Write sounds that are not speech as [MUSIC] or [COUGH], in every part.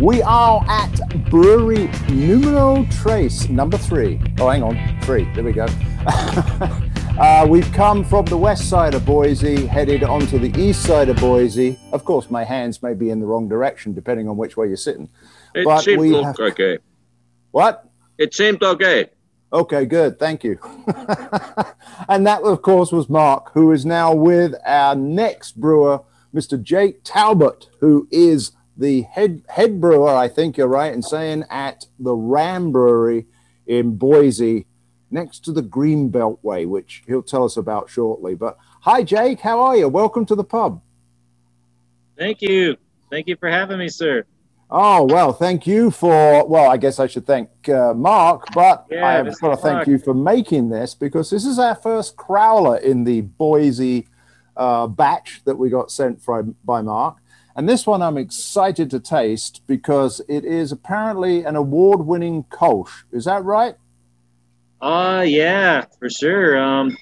We are at Brewery Numero Trace, number three. Oh, hang on, three. There we go. [LAUGHS] uh, we've come from the west side of Boise, headed onto the east side of Boise. Of course, my hands may be in the wrong direction depending on which way you're sitting. It But seemed we have- okay. What? It seemed okay. Okay, good. Thank you. [LAUGHS] and that, of course, was Mark, who is now with our next brewer, Mr. Jake Talbot, who is the head head brewer, I think you're right in saying, at the Ram Brewery in Boise, next to the Green Beltway, which he'll tell us about shortly. But hi, Jake. How are you? Welcome to the pub. Thank you. Thank you for having me, sir. Oh, well, thank you for, well, I guess I should thank uh, Mark, but Yeah, I've got to thank you for making this because this is our first crowler in the Boise uh, batch that we got sent from, by Mark. And this one I'm excited to taste because it is apparently an award winning Kolsch. Is that right? Uh yeah, for sure. Um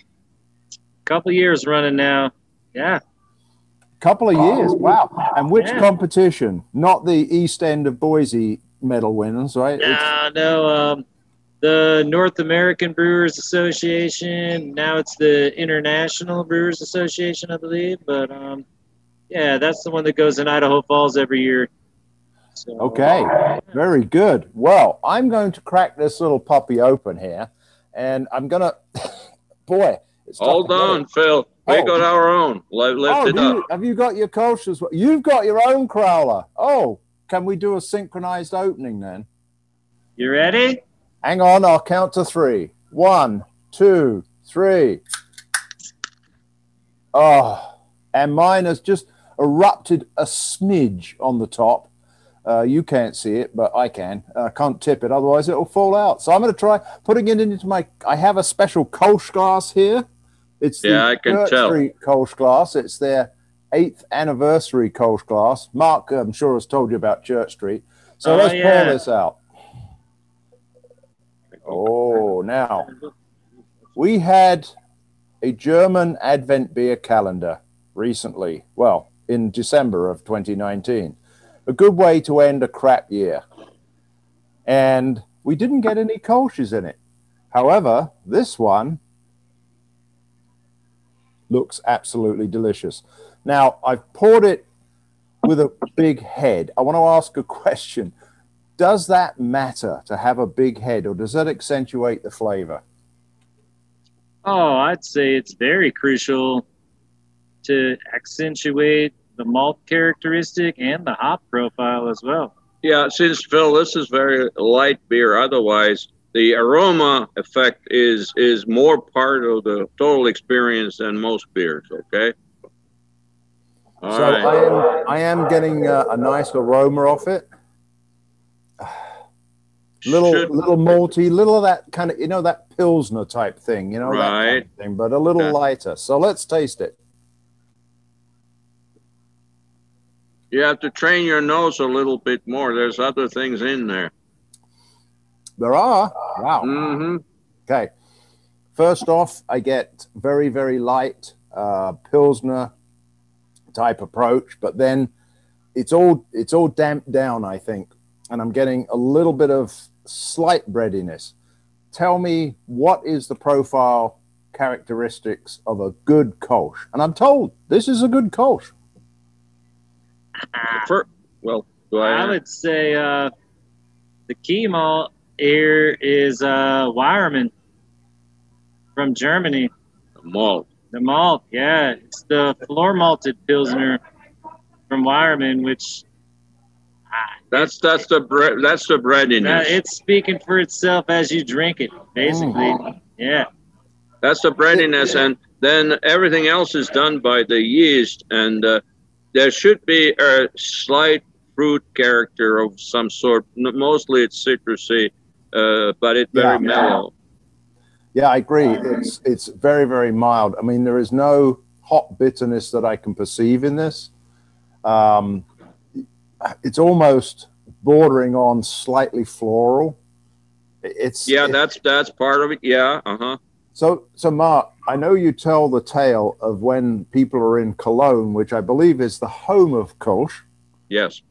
couple years running now. Yeah. Couple of years. Wow. And which Yeah. competition? Not the East End of Boise medal winners, right? It's- Uh, no, um the North American Brewers Association. Now it's the International Brewers Association, I believe. But um yeah, that's the one that goes in Idaho Falls every year. So, Okay, very good. Well, I'm going to crack this little puppy open here, and I'm gonna, [COUGHS] boy, it's tough Hold on. Phil. We Oh. got our own. Li- oh, Lift Oh, it up. you, have you got your Kolsch as well? You've got your own crowler. Oh, can we do a synchronized opening then? You ready? Hang on, I'll count to three. One, two, three. Oh, and mine has just erupted a smidge on the top. Uh, you can't see it, but I can. I can't tip it, otherwise it'll fall out. So I'm going to try putting it into my. I have a special Kolsch glass here. It's the Yeah, I can Church tell. Street Kolsch glass. It's their eighth anniversary Kolsch glass. Mark, I'm sure, has told you about Church Street. So Oh, let's yeah. pour this out. Oh, now we had a German Advent beer calendar recently. Well, in December of 2019. A good way to end a crap year. And we didn't get any Kolsch's in it. However, this one looks absolutely delicious. Now, I've poured it with a big head. I want to ask a question. Does that matter to have a big head, or does that accentuate the flavor? Oh, I'd say it's very crucial to accentuate the malt characteristic and the hop profile as well. Yeah, since Phil, this is very light beer. Otherwise, the aroma effect is is more part of the total experience than most beers. Okay. All so right. I am I am getting a, a nice aroma off it. [SIGHS] Little Should- little malty, little of that kind of you know that pilsner type thing, you know that kind Right. of thing, but a little Yeah. lighter. So let's taste it. You have to train your nose a little bit more. There's other things in there. There are wow. hmm Okay. First off, I get very, very light uh, Pilsner type approach, but then it's all it's all damped down, I think, and I'm getting a little bit of slight breadiness. Tell me what is the profile characteristics of a good Kolsch? And I'm told this is a good Kolsch. For, well, I? I would say uh, the key malt here is uh, Weyermann from Germany. The malt. The malt, yeah, it's the floor malted pilsner from Weyermann, which That's that's the bre- that's the uh, breadiness. it's speaking for itself as you drink it, basically. Yeah, That's the breadiness, and then everything else is done by the yeast, and uh, there should be a slight fruit character of some sort. Mostly it's citrusy, uh, but it's very Yeah. mellow. Yeah, I agree. It's it's very very mild. I mean, there is no hot bitterness that I can perceive in this. Um, it's almost bordering on slightly floral. It's Yeah, it- that's that's part of it. Yeah, uh huh. So so. Mark, I know you tell the tale of when people are in Cologne, which I believe is the home of Kolsch. Yes.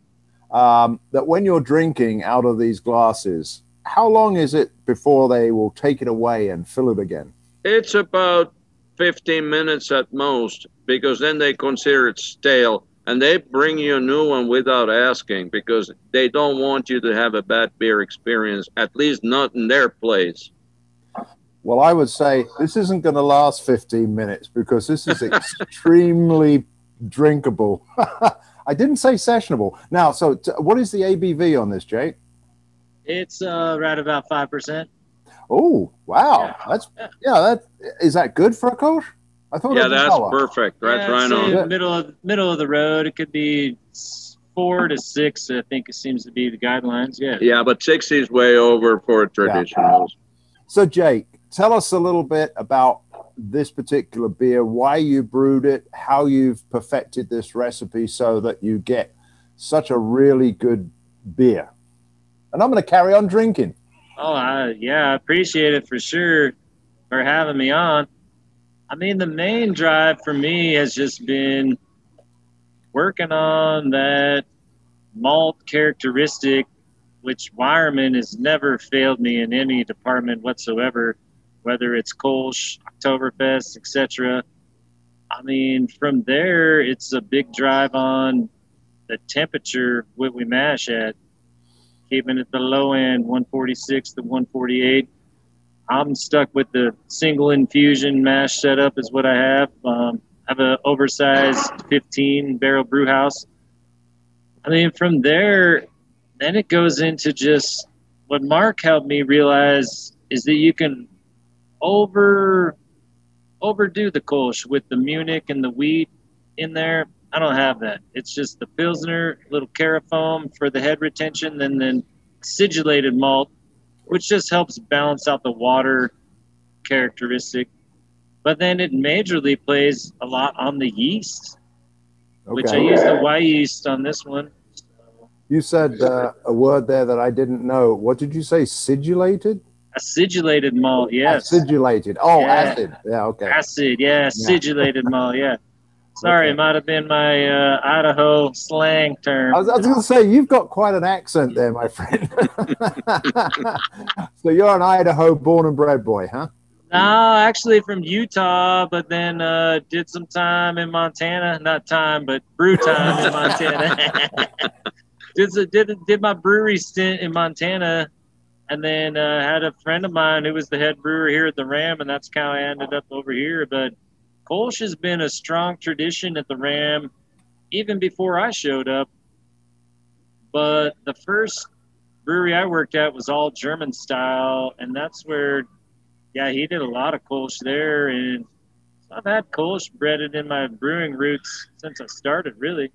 um, that when you're drinking out of these glasses, how long is it before they will take it away and fill it again? It's about 15 minutes at most because then they consider it stale and they bring you a new one without asking because they don't want you to have a bad beer experience, at least not in their place. Well, I would say this isn't going to last 15 minutes because this is [LAUGHS] extremely drinkable. [LAUGHS] I didn't say sessionable. Now, so t- what is the ABV on this, Jake? It's uh, right about five percent. Oh, wow. Yeah. That's yeah. That is that good for a Kolsch? I thought. Yeah, that's perfect. That's yeah, right on. Middle of middle of the road. It could be four to six. I think it seems to be the guidelines. Yeah. Yeah, but six is way over for traditionals. Yeah. So, Jake, tell us a little bit about this particular beer, why you brewed it, how you've perfected this recipe so that you get such a really good beer. And I'm going to carry on drinking. Oh, yeah, I appreciate it for sure for having me on. I mean, the main drive for me has just been working on that malt characteristic, which Weyermann has never failed me in any department whatsoever, whether it's Kolsch, Oktoberfest, etc. I mean, from there, it's a big drive on the temperature what we mash at, keeping at the low end, 146 to 148 I'm stuck with the single infusion mash setup is what I have. Um, I have an oversized 15 barrel brew house. I mean, from there, then it goes into just what Mark helped me realize is that you can over overdo the Kolsch with the Munich and the wheat in there. I don't have that. It's just the Pilsner, little carafoam for the head retention, and then acidulated malt which just helps balance out the water characteristic. But then it majorly plays a lot on the yeast, okay. which I use the yeast on this one. You said uh, a word there that I didn't know. What did you say? Acidulated? Acidulated malt, yes. Acidulated. Oh, yeah. acid. Yeah, okay. Acid, yeah. Acidulated yeah. malt, yeah. Sorry, okay. it might have been my uh, Idaho slang term. I was, was going to say, you've got quite an accent there, my friend. [LAUGHS] so you're an Idaho born and bred boy, huh? No, actually from Utah, but then uh, did some time in Montana. Not time, but brew time in Montana. [LAUGHS] [LAUGHS] did, did, did my brewery stint in Montana and then uh, had a friend of mine who was the head brewer here at the Ram, and that's how I ended up over here. But – Kolsch has been a strong tradition at the Ram even before I showed up. But the first brewery I worked at was all German style, and that's where, yeah, he did a lot of Kolsch there. And I've had Kolsch breaded in my brewing roots since I started, really.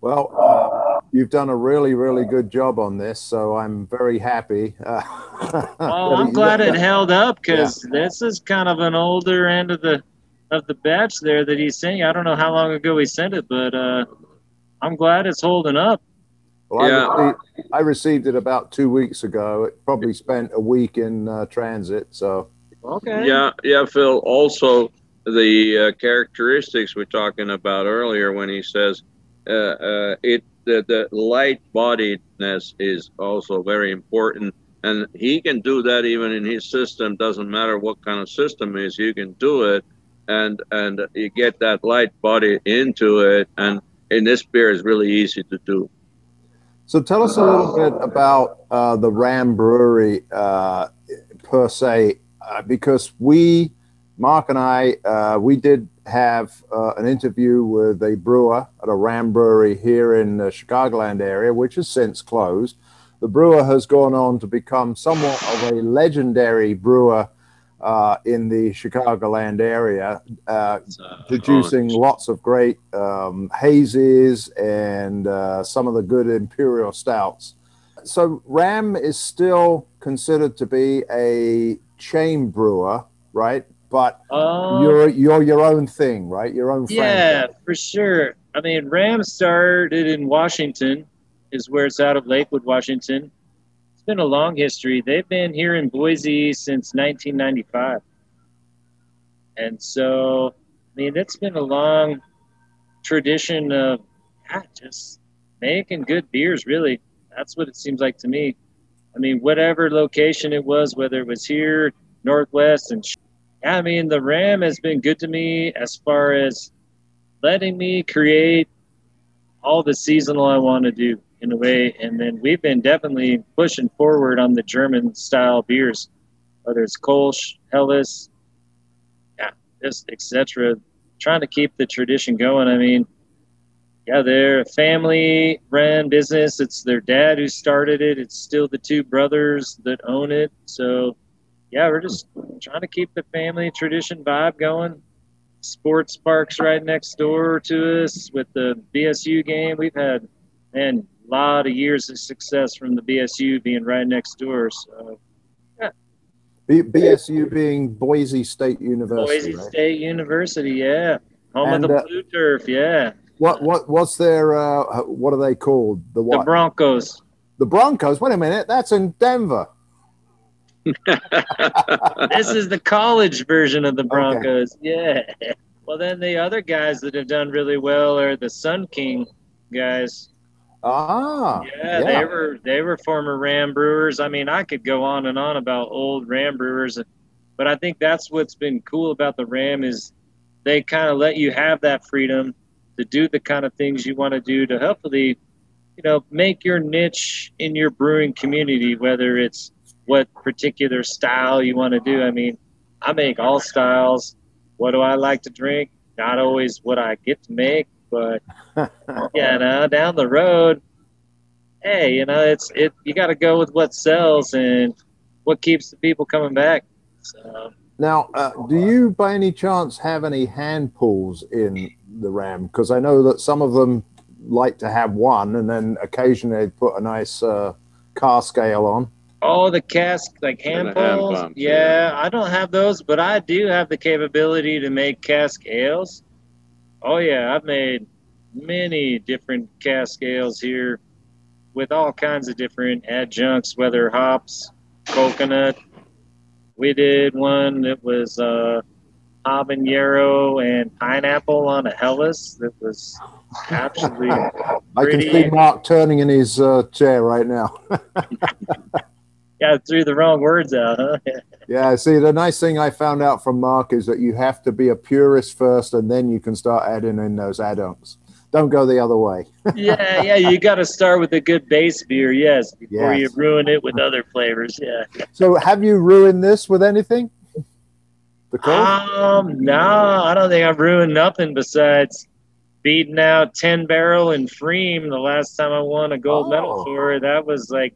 Well, uh, you've done a really, really good job on this, so I'm very happy. Uh, [LAUGHS] well, I'm glad it [LAUGHS] held up because yeah. this is kind of an older end of the of the batch there that he's saying. I don't know how long ago he sent it, but uh, I'm glad it's holding up. Well, yeah. I, received, I received it about two weeks ago. It probably spent a week in uh, transit. So okay. Yeah, yeah, Phil. Also, the uh, characteristics we're talking about earlier when he says uh, uh, it the, the light bodiedness is also very important. And he can do that even in his system. Doesn't matter what kind of system is you can do it. And and you get that light body into it. And in this beer is really easy to do. So tell us a little bit about uh, the ram brewery uh, per se uh, because we mark and i uh, we did have uh, an interview with a brewer at a ram brewery here in the chicagoland area which has since closed the brewer has gone on to become somewhat of a legendary brewer uh, in the Chicagoland area, uh, producing lots of great um, hazes and uh, some of the good imperial stouts. So Ram is still considered to be a chain brewer, right? But um, you're you're your own thing, right? Your own. Friend. Yeah, for sure. I mean, Ram started in Washington, is where it's out of Lakewood, Washington It's been a long history. They've been here in Boise since 1995. And so, I mean, it's been a long tradition of yeah, just making good beers. Really, that's what it seems like to me. I mean, whatever location it was, whether it was here, Northwest, and I mean, the Ram has been good to me as far as letting me create all the seasonal I want to do in a way. And then we've been definitely pushing forward on the German style beers, whether it's Kolsch, Helles, yeah, just etc. Trying to keep the tradition going. I mean, yeah, they're a family ran business. It's their dad who started it. It's still the two brothers that own it. So, yeah, we're just trying to keep the family tradition vibe going. Sports parks right next door to us with the BSU game. We've had, man, a lot of years of success from the BSU being right next door. So, yeah. B- BSU being Boise State University. Boise right? State University, yeah. Home and, of the uh, blue turf, yeah. What what what's their uh, what are they called? The what? The Broncos. The Broncos. Wait a minute, that's in Denver. This is the college version of the Broncos. Okay. Yeah. Well, then the other guys that have done really well are the Sun King guys. Ah. Yeah, yeah, they were they were former Ram brewers. I mean, I could go on and on about old Ram brewers, but I think that's what's been cool about the Ram is they kind of let you have that freedom to do the kind of things you want to do to hopefully, you know, make your niche in your brewing community, whether it's what particular style you want to do. I mean, I make all styles. What do I like to drink? Not always what I get to make, but [LAUGHS] yeah, know, down the road, hey, you know, it's it. You got to go with what sells and what keeps the people coming back. So. Now, uh, do you by any chance have any hand pulls in the Ram? Because I know that some of them like to have one, and then occasionally they put a nice uh, cask ale on. Oh, the cask like hand pulls. Hand yeah, yeah, I don't have those, but I do have the capability to make cask ales. Oh yeah, I've made many different cask ales here with all kinds of different adjuncts, whether hops, coconut, we did one that was uh, habanero and pineapple on a Helles that was absolutely. [LAUGHS] I can see Mark turning in his uh, chair right now. [LAUGHS] yeah, threw the wrong words out, huh? [LAUGHS] yeah, see, the nice thing I found out from Mark is that you have to be a purist first, and then you can start adding in those adjuncts don't go the other way. [LAUGHS] yeah, yeah, you got to start with a good base beer, yes, before yes. you ruin it with other flavors. Yeah. So, have you ruined this with anything? The Um, no, I don't think I've ruined nothing besides beating out Ten Barrel and Pfriem the last time I won a gold oh. medal for it. That was like,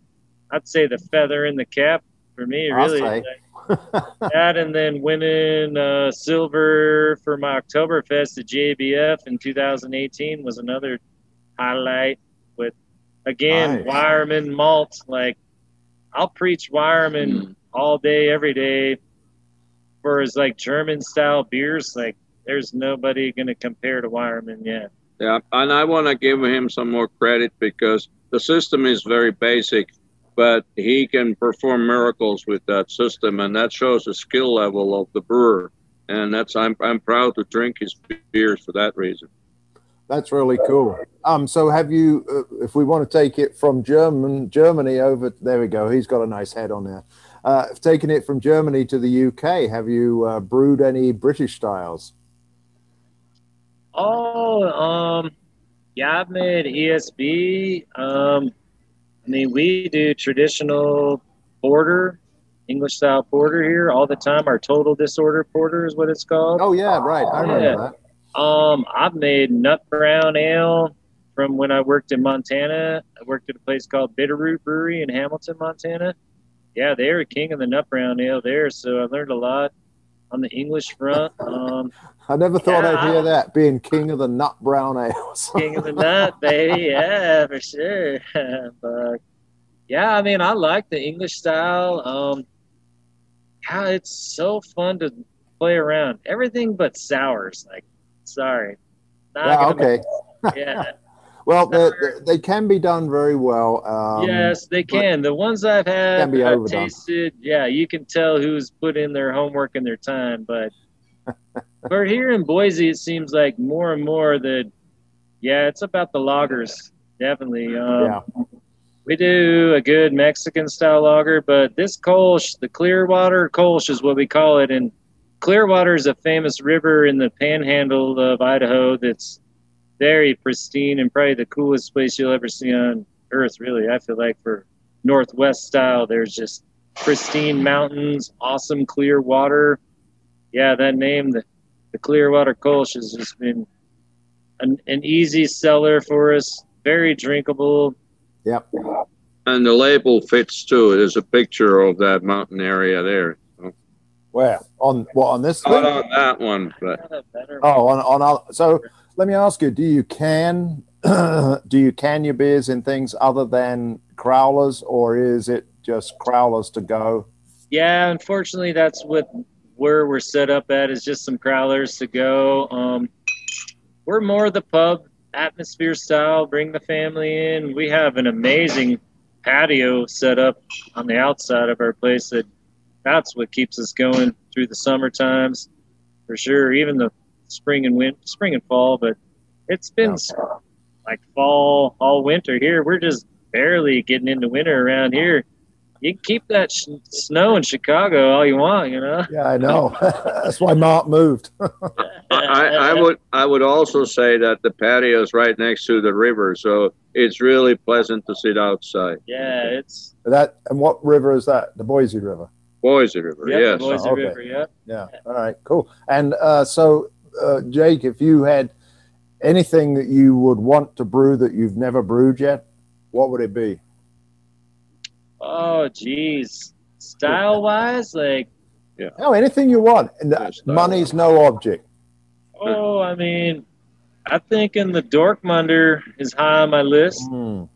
I'd say the feather in the cap for me, really [LAUGHS] that and then winning uh, silver for my Oktoberfest at JBF in 2018 was another highlight. With again, nice. Weyermann malt. Like I'll preach Weyermann mm. all day, every day. For his like German style beers, like there's nobody going to compare to Weyermann yet. Yeah, and I want to give him some more credit because the system is very basic but he can perform miracles with that system, and that shows the skill level of the brewer. And that's I'm I'm proud to drink his beers for that reason. That's really cool. Um, so have you, uh, if we want to take it from German Germany over, there we go. He's got a nice head on there. Uh, taking it from Germany to the UK, have you uh, brewed any British styles? Oh, um, yeah, I've made ESB. Um, I mean, we do traditional porter, English style porter here all the time. Our total disorder porter is what it's called. Oh yeah, right. I remember yeah. that. Um, I've made nut brown ale from when I worked in Montana. I worked at a place called Bitterroot Brewery in Hamilton, Montana. Yeah, they are a king of the nut brown ale there, so I learned a lot on the English front. Um, I never thought yeah, I'd hear that being king of the nut brown ales. [LAUGHS] [LAUGHS] king of the nut, baby. Yeah, for sure. [LAUGHS] but yeah, I mean, I like the English style. Um, yeah, it's so fun to play around. Everything but sours. Like, sorry. Not yeah, okay. yeah. Well, they, they, can be done very well. Um, yes, they can. The ones I've had I've tasted, yeah, you can tell who's put in their homework and their time. But [LAUGHS] but here in Boise, it seems like more and more that, yeah, it's about the lagers, definitely. Um, yeah. We do a good Mexican style lager, but this Kolsch, the Clearwater Kolsch is what we call it. And Clearwater is a famous river in the panhandle of Idaho that's very pristine and probably the coolest place you'll ever see on earth, really. I feel like for Northwest style, there's just pristine mountains, awesome clear water. Yeah, that name, the, the Clearwater Kolsch, has just been an, an easy seller for us, very drinkable. Yep. And the label fits too. There's a picture of that mountain area there. So, Where on what on this? not thing? on that one, but Not a better Oh, on on our, so let me ask you: Do you can [CLEARS THROAT] do you can your beers in things other than crowlers, or is it just crowlers to go? Yeah, unfortunately, that's what where we're set up at is just some crowlers to go. Um, we're more the pub atmosphere style. Bring the family in. We have an amazing patio set up on the outside of our place. That that's what keeps us going through the summer times, for sure. Even the spring and win spring and fall, but it's been like fall all winter here. We're just barely getting into winter around here you can keep that sh- snow in Chicago all you want, you know. Yeah, I know. [LAUGHS] That's why Mark moved. [LAUGHS] I, I would I would also say that the patio is right next to the river, so it's really pleasant to sit outside. Yeah, it's that and what river is that? The Boise River. Boise River, yep, yes. the Boise Oh, okay. River. Yep. Yeah. All right. Cool. And uh, so, uh, Jake, if you had anything that you would want to brew that you've never brewed yet, what would it be? Oh, geez. Style wise, like, No, anything you want. And Yeah, money's no object. oh, I mean, I think in the Dortmunder is high on my list Mm.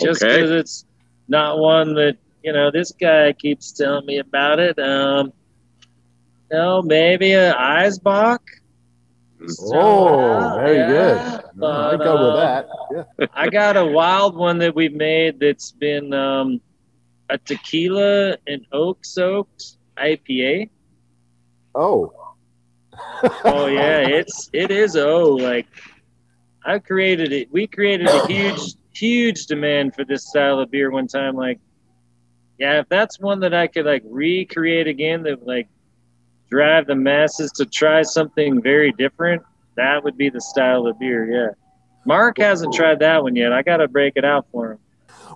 just Okay. because it's not one that you know this guy keeps telling me about it. Um, no, maybe a Eisbock. Oh, very Yeah, good. I but, go with uh, that. Yeah. I got a wild one that we've made that's been um, a tequila and oak soaked IPA. Oh. Oh yeah, it's it is oh like I created it. We created a huge huge demand for this style of beer one time. Like, yeah, if that's one that I could like recreate again, that like drive the masses to try something very different, that would be the style of beer. Yeah. Mark hasn't tried that one yet. I got to break it out for him.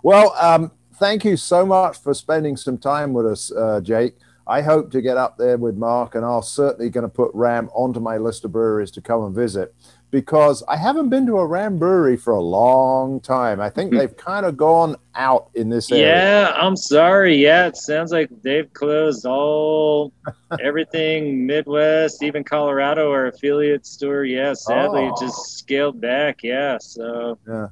Well, um, thank you so much for spending some time with us, uh, Jake. I hope to get up there with Mark, and I'll certainly going to put Ram onto my list of breweries to come and visit because I haven't been to a Ram brewery for a long time. I think they've kind of gone out in this area. Yeah, I'm sorry. Yeah, it sounds like they've closed all [LAUGHS] everything Midwest, even Colorado, our affiliate store. Yeah, sadly, it Oh. just scaled back. Yeah, so yeah.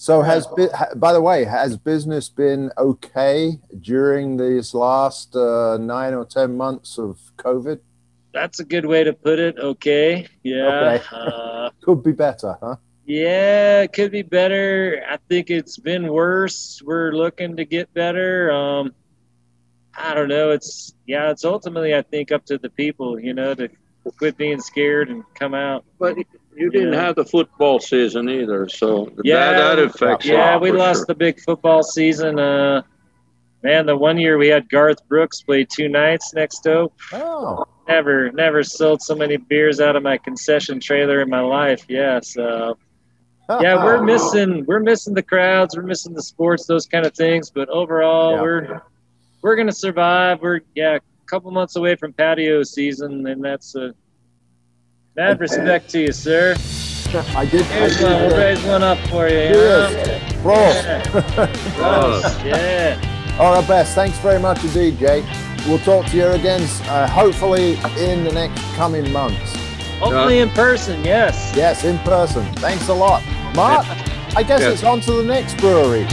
So has by the way, has business been okay during these last uh, nine or ten months of COVID? That's a good way to put it. Okay. Yeah. Okay. uh, [LAUGHS] Could be better, huh? yeah, it could be better. I think it's been worse. We're looking to get better. Um, I don't know. It's yeah. It's ultimately, I think, up to the people. You know, to quit being scared and come out. But you didn't Yeah. have the football season either, so Yeah. that, that affects it Yeah, we lost sure. the big football season. Uh, man, the one year we had Garth Brooks play two nights next to. Oh, Never, never sold so many beers out of my concession trailer in my life. Yeah, so [LAUGHS] yeah, we're missing, we're missing the crowds, we're missing the sports, those kind of things. But overall, Yeah. we're we're gonna survive. We're yeah, a couple months away from patio season, and that's a mad respect to you, sir. I did. I Here's did, one. We'll raise one up for you. you Cheers. know? Prost. Yeah. Gross. [LAUGHS] [LAUGHS] Yeah. All right, best. Thanks very much indeed, Jake. We'll talk to you again, uh, hopefully in the next coming months. Hopefully in person, yes. Yes, in person. Thanks a lot, Mark. [LAUGHS] I guess Yeah. it's on to the next brewery.